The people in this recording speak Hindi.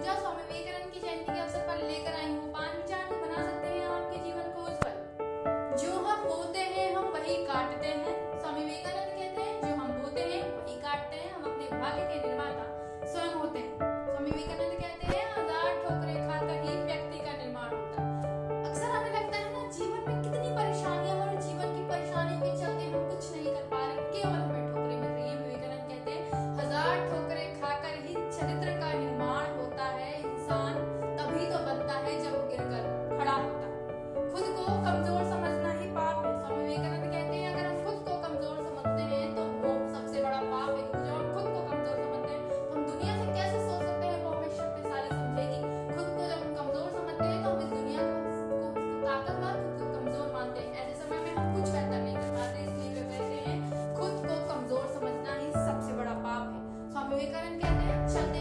ऊर्जा स्वामी विवेकानंद की जयंती के अवसर पर लेकर आई हूँ। पान विचार बना सकते हैं आपके जीवन को उस पर। जो हम बोते हैं, हम वही काटते तो हम इस दुनिया को ताकतवर खुद को कमज़ोर मानते हैं। ऐसे समय में हम कुछ बेहतर नहीं कर पाते, इसलिए खुद को कमज़ोर समझना ही सबसे बड़ा पाप है। स्वामी विवेकानंद कहते हैं, चलते